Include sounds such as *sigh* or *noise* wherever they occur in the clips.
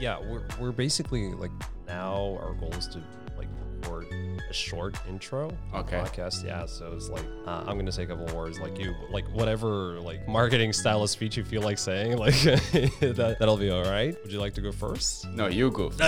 yeah, we're, we're basically like now our goal is to like record a short intro Okay. podcast. Yeah, so it's like uh, I'm gonna say a couple words like you like whatever like marketing style of speech you feel like saying *laughs* like that that'll be all right. Would you like to go first? No, you go. *laughs* *laughs*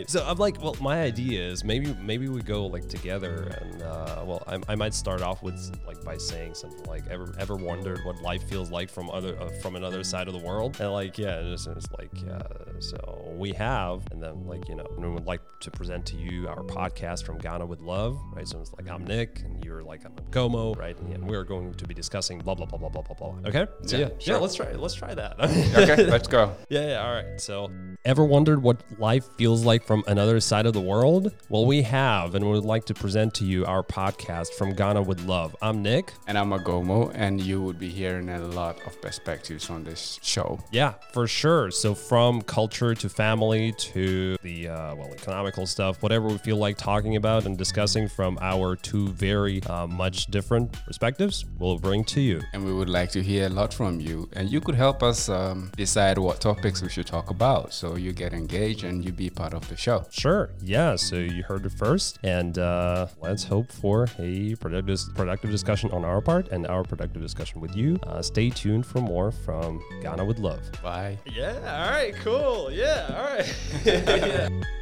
right. So I'm like, well, my idea is maybe maybe we go like together, and uh, well, I, I might start off with like by saying something like, ever ever wondered what life feels like from other uh, from another side of the world? And like, yeah, it's, it's like, yeah. So we have, and then like you know, we would like to present to you our podcast from Ghana with Love, right? So it's like I'm Nick, and you're like I'm Gomo, right? And we're going to be discussing blah blah blah blah blah blah blah. Okay. So Yeah, yeah, yeah, let's try let's try that. okay, *laughs* let's go. Yeah, yeah, all right. So, ever wondered what life feels like from another side of the world? Well, we have, and we would like to present to you our podcast from Ghana with Love. I'm Nick. And I'm Agomo, and you would be hearing a lot of perspectives on this show. Yeah, for sure. So, from culture to family to the uh, well, economical stuff, whatever we feel like talking about and discussing from our two very uh, much different perspectives, we'll bring to you. And we would like to hear a lot from you. And you could help us um, decide what topics we should talk about. So you get engaged and you be part of the show. Sure. Yeah. So you heard it first, and uh, let's hope for a productive productive discussion on our part and our productive discussion with you. Uh, stay tuned for more from Ghana with Love. Bye. Yeah. All right. Cool. Yeah. All right. *laughs*